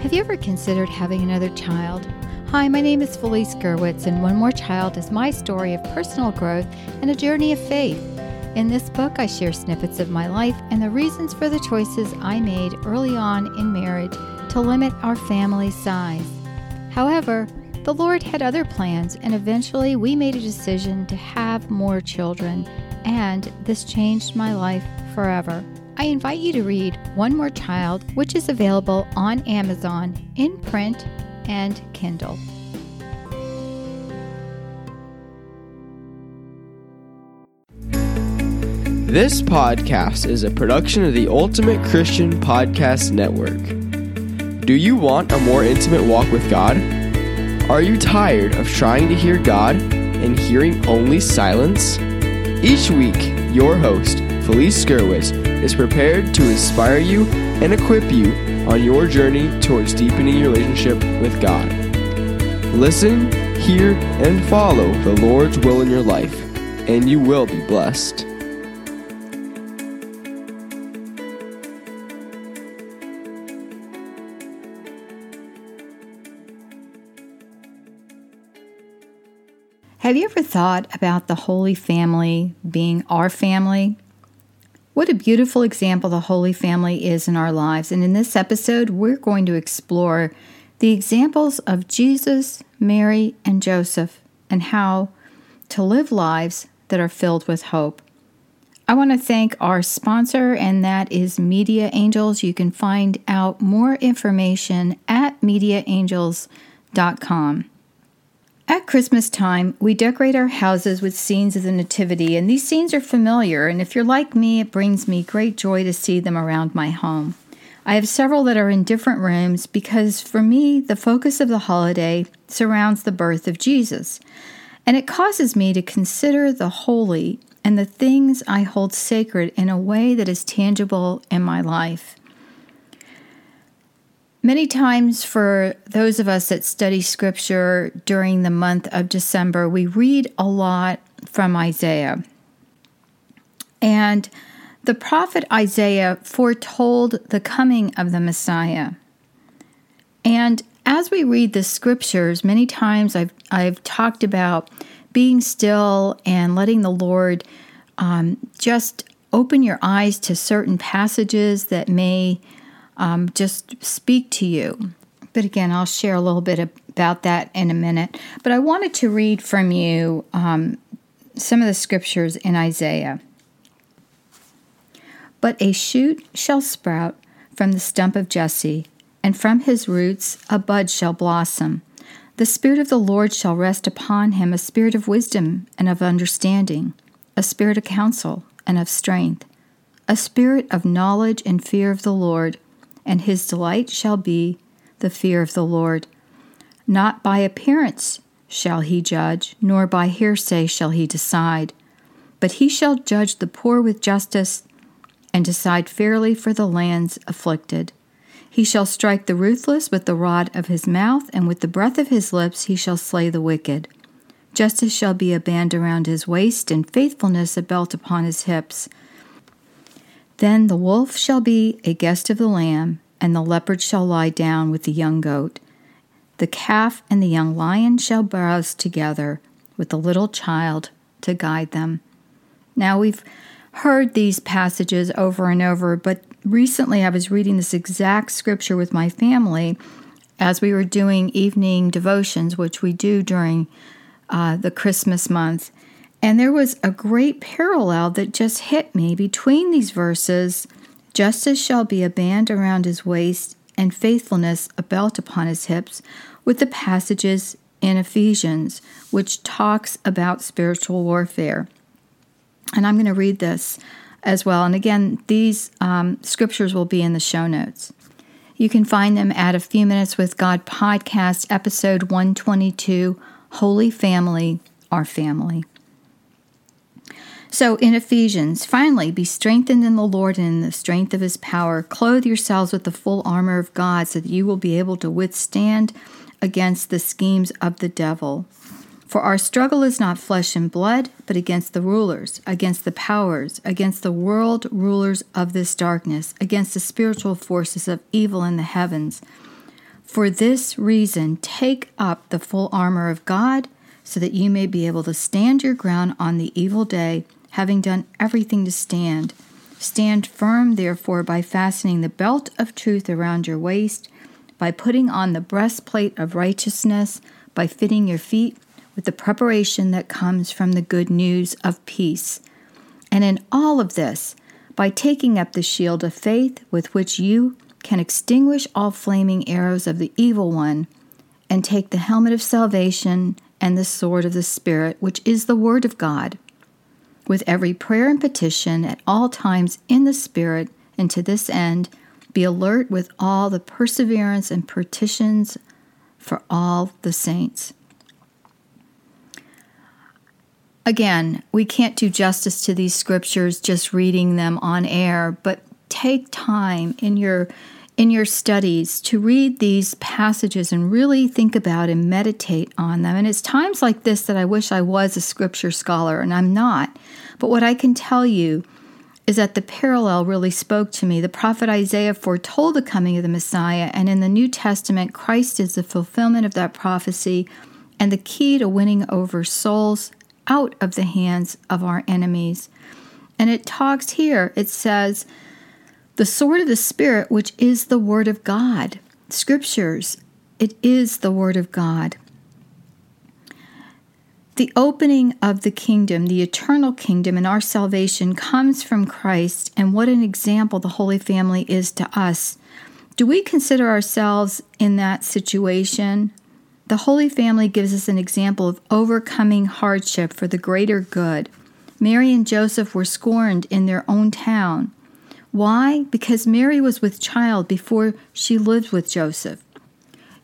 Have you ever considered having another child? Hi, my name is Felice Gerwitz, and One More Child is my story of personal growth and a journey of faith. In this book, I share snippets of my life and the reasons for the choices I made early on in marriage to limit our family size. However, the Lord had other plans, and eventually we made a decision to have more children, and this changed my life forever. I invite you to read One More Child, which is available on Amazon in print and Kindle. This podcast is a production of the Ultimate Christian Podcast Network. Do you want a more intimate walk with God? Are you tired of trying to hear God and hearing only silence? Each week, your host, Felice Gerwitz, is prepared to inspire you and equip you on your journey towards deepening your relationship with God. Listen, hear, and follow the Lord's will in your life, and you will be blessed. Have you ever thought about the Holy Family being our family? What a beautiful example the Holy Family is in our lives. And in this episode, we're going to explore the examples of Jesus, Mary, and Joseph and how to live lives that are filled with hope. I want to thank our sponsor, and that is Media Angels. You can find out more information at mediaangels.com. At Christmas time, we decorate our houses with scenes of the Nativity, and these scenes are familiar, and if you're like me, it brings me great joy to see them around my home. I have several that are in different rooms because for me, the focus of the holiday surrounds the birth of Jesus, and it causes me to consider the holy and the things I hold sacred in a way that is tangible in my life. Many times, for those of us that study scripture during the month of December, we read a lot from Isaiah. And the prophet Isaiah foretold the coming of the Messiah. And as we read the scriptures, many times I've, I've talked about being still and letting the Lord um, just open your eyes to certain passages that may um, just speak to you. But again, I'll share a little bit about that in a minute. But I wanted to read from you um, some of the scriptures in Isaiah. But a shoot shall sprout from the stump of Jesse, and from his roots a bud shall blossom. The Spirit of the Lord shall rest upon him a spirit of wisdom and of understanding, a spirit of counsel and of strength, a spirit of knowledge and fear of the Lord and his delight shall be the fear of the Lord. Not by appearance shall he judge, nor by hearsay shall he decide, but he shall judge the poor with justice and decide fairly for the lands afflicted. He shall strike the ruthless with the rod of his mouth, and with the breath of his lips he shall slay the wicked. Justice shall be a band around his waist, and faithfulness a belt upon his hips. Then the wolf shall be a guest of the lamb, and the leopard shall lie down with the young goat. The calf and the young lion shall browse together, with the little child to guide them. Now we've heard these passages over and over, but recently I was reading this exact scripture with my family as we were doing evening devotions, which we do during uh, the Christmas month. And there was a great parallel that just hit me between these verses Justice shall be a band around his waist, and faithfulness a belt upon his hips, with the passages in Ephesians, which talks about spiritual warfare. And I'm going to read this as well. And again, these um, scriptures will be in the show notes. You can find them at A Few Minutes with God podcast, episode 122 Holy Family, Our Family. So in Ephesians, finally, be strengthened in the Lord and in the strength of his power. Clothe yourselves with the full armor of God so that you will be able to withstand against the schemes of the devil. For our struggle is not flesh and blood, but against the rulers, against the powers, against the world rulers of this darkness, against the spiritual forces of evil in the heavens. For this reason, take up the full armor of God so that you may be able to stand your ground on the evil day, having done everything to stand. Stand firm, therefore, by fastening the belt of truth around your waist, by putting on the breastplate of righteousness, by fitting your feet with the preparation that comes from the good news of peace. And in all of this, by taking up the shield of faith with which you can extinguish all flaming arrows of the evil one, and take the helmet of salvation and the sword of the Spirit, which is the Word of God, with every prayer and petition at all times in the Spirit, and to this end, be alert with all the perseverance and petitions for all the saints. Again, we can't do justice to these scriptures just reading them on air, but take time in your in your studies to read these passages and really think about and meditate on them. And it's times like this that I wish I was a scripture scholar, and I'm not. But what I can tell you is that the parallel really spoke to me. The prophet Isaiah foretold the coming of the Messiah, and in the New Testament, Christ is the fulfillment of that prophecy and the key to winning over souls out of the hands of our enemies. And it talks here, it says, the sword of the Spirit, which is the Word of God. Scriptures, it is the Word of God. The opening of the kingdom, the eternal kingdom, and our salvation comes from Christ, and what an example the Holy Family is to us. Do we consider ourselves in that situation? The Holy Family gives us an example of overcoming hardship for the greater good. Mary and Joseph were scorned in their own town. Why? Because Mary was with child before she lived with Joseph.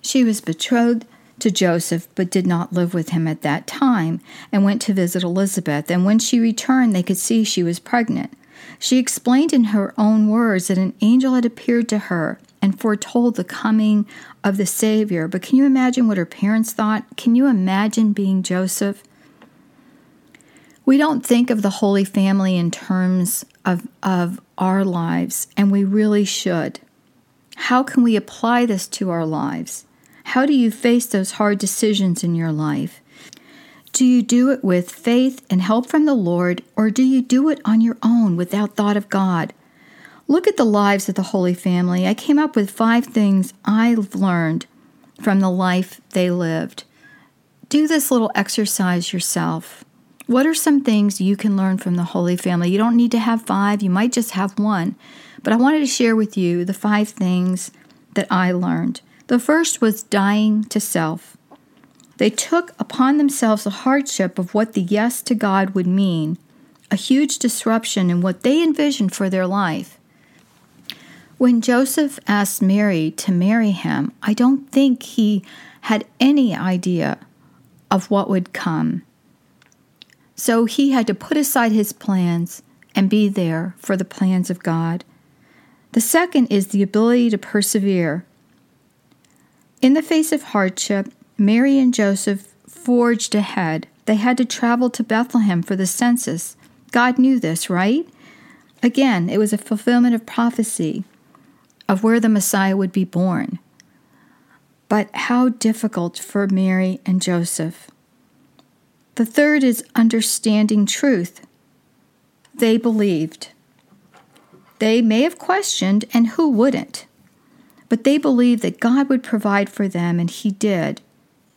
She was betrothed to Joseph, but did not live with him at that time, and went to visit Elizabeth. And when she returned, they could see she was pregnant. She explained in her own words that an angel had appeared to her and foretold the coming of the Savior. But can you imagine what her parents thought? Can you imagine being Joseph? We don't think of the Holy Family in terms of, of our lives, and we really should. How can we apply this to our lives? How do you face those hard decisions in your life? Do you do it with faith and help from the Lord, or do you do it on your own without thought of God? Look at the lives of the Holy Family. I came up with five things I've learned from the life they lived. Do this little exercise yourself. What are some things you can learn from the Holy Family? You don't need to have five, you might just have one. But I wanted to share with you the five things that I learned. The first was dying to self. They took upon themselves the hardship of what the yes to God would mean, a huge disruption in what they envisioned for their life. When Joseph asked Mary to marry him, I don't think he had any idea of what would come. So he had to put aside his plans and be there for the plans of God. The second is the ability to persevere. In the face of hardship, Mary and Joseph forged ahead. They had to travel to Bethlehem for the census. God knew this, right? Again, it was a fulfillment of prophecy of where the Messiah would be born. But how difficult for Mary and Joseph. The third is understanding truth. They believed. They may have questioned, and who wouldn't? But they believed that God would provide for them, and He did,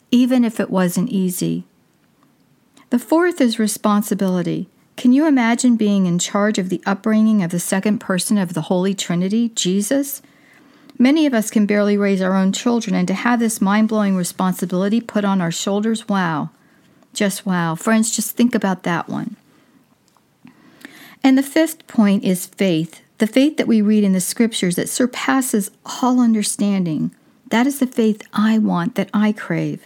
even if it wasn't easy. The fourth is responsibility. Can you imagine being in charge of the upbringing of the second person of the Holy Trinity, Jesus? Many of us can barely raise our own children, and to have this mind blowing responsibility put on our shoulders, wow. Just wow. Friends, just think about that one. And the fifth point is faith the faith that we read in the scriptures that surpasses all understanding. That is the faith I want, that I crave.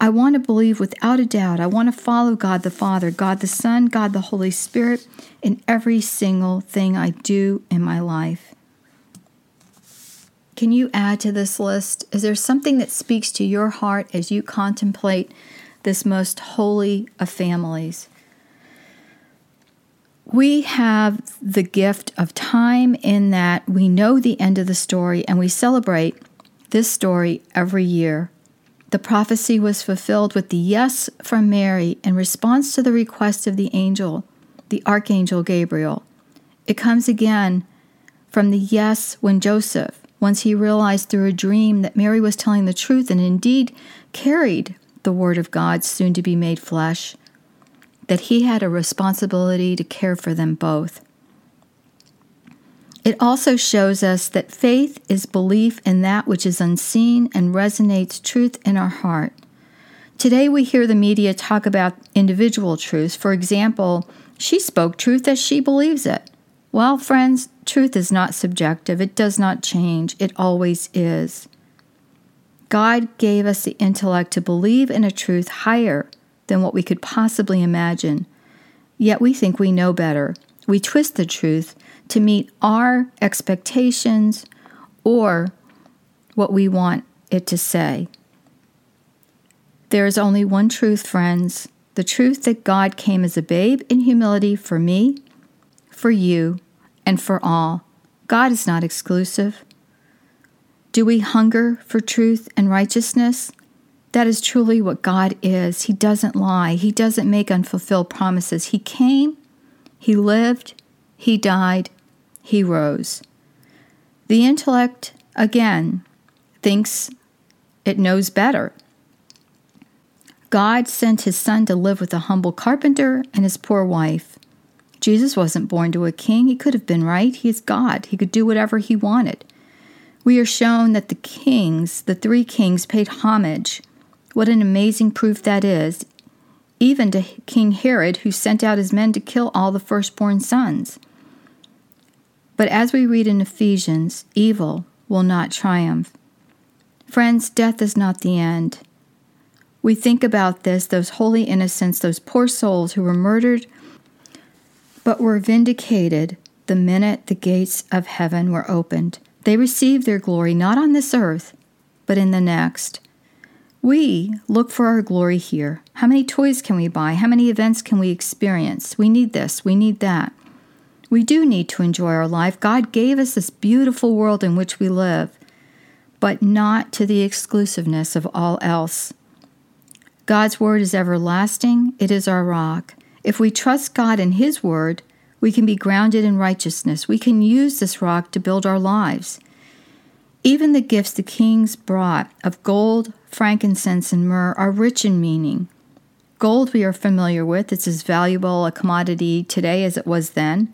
I want to believe without a doubt. I want to follow God the Father, God the Son, God the Holy Spirit in every single thing I do in my life. Can you add to this list? Is there something that speaks to your heart as you contemplate this most holy of families. We have the gift of time in that we know the end of the story and we celebrate this story every year. The prophecy was fulfilled with the yes from Mary in response to the request of the angel, the archangel Gabriel. It comes again from the yes when Joseph, once he realized through a dream that Mary was telling the truth and indeed carried the word of God soon to be made flesh, that he had a responsibility to care for them both. It also shows us that faith is belief in that which is unseen and resonates truth in our heart. Today we hear the media talk about individual truths. For example, she spoke truth as she believes it. Well, friends, truth is not subjective. It does not change. It always is. God gave us the intellect to believe in a truth higher than what we could possibly imagine. Yet we think we know better. We twist the truth to meet our expectations or what we want it to say. There is only one truth, friends the truth that God came as a babe in humility for me, for you, and for all. God is not exclusive. Do we hunger for truth and righteousness? That is truly what God is. He doesn't lie, He doesn't make unfulfilled promises. He came, He lived, He died, he rose. The intellect, again, thinks it knows better. God sent his son to live with a humble carpenter and his poor wife. Jesus wasn't born to a king. He could have been right. He is God. He could do whatever he wanted. We are shown that the kings, the three kings, paid homage. What an amazing proof that is, even to King Herod, who sent out his men to kill all the firstborn sons. But as we read in Ephesians, evil will not triumph. Friends, death is not the end. We think about this, those holy innocents, those poor souls who were murdered but were vindicated the minute the gates of heaven were opened. They receive their glory not on this earth, but in the next. We look for our glory here. How many toys can we buy? How many events can we experience? We need this, we need that. We do need to enjoy our life. God gave us this beautiful world in which we live, but not to the exclusiveness of all else. God's word is everlasting, it is our rock. If we trust God and His word, we can be grounded in righteousness. We can use this rock to build our lives. Even the gifts the kings brought of gold, frankincense, and myrrh are rich in meaning. Gold we are familiar with, it's as valuable a commodity today as it was then.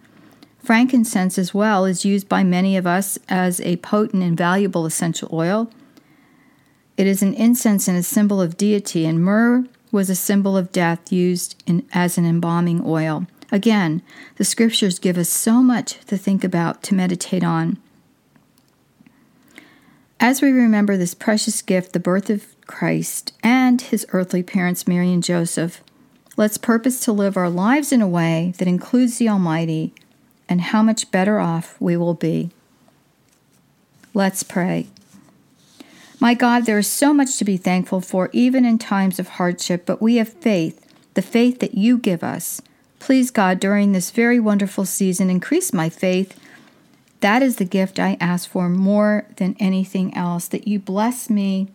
Frankincense, as well, is used by many of us as a potent and valuable essential oil. It is an incense and a symbol of deity, and myrrh was a symbol of death used in, as an embalming oil. Again, the scriptures give us so much to think about, to meditate on. As we remember this precious gift, the birth of Christ, and his earthly parents, Mary and Joseph, let's purpose to live our lives in a way that includes the Almighty and how much better off we will be. Let's pray. My God, there is so much to be thankful for, even in times of hardship, but we have faith, the faith that you give us. Please, God, during this very wonderful season, increase my faith. That is the gift I ask for more than anything else, that you bless me,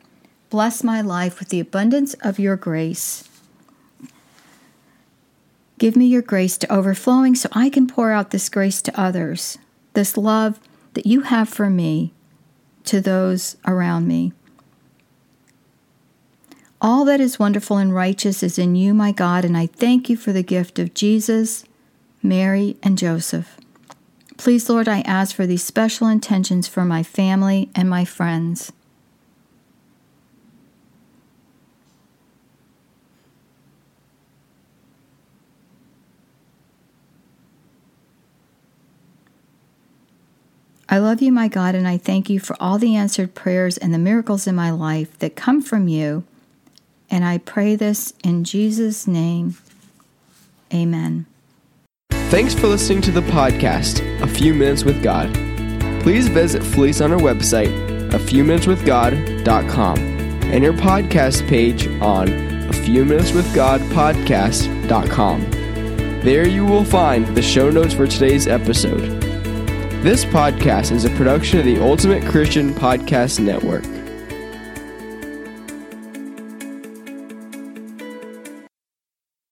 bless my life with the abundance of your grace. Give me your grace to overflowing so I can pour out this grace to others, this love that you have for me to those around me. All that is wonderful and righteous is in you, my God, and I thank you for the gift of Jesus, Mary, and Joseph. Please, Lord, I ask for these special intentions for my family and my friends. I love you, my God, and I thank you for all the answered prayers and the miracles in my life that come from you. And I pray this in Jesus' name. Amen. Thanks for listening to the podcast, A Few Minutes with God. Please visit Felice on our website, a few minutes with God.com, and your podcast page on a few minutes with God podcast.com. There you will find the show notes for today's episode. This podcast is a production of the Ultimate Christian Podcast Network.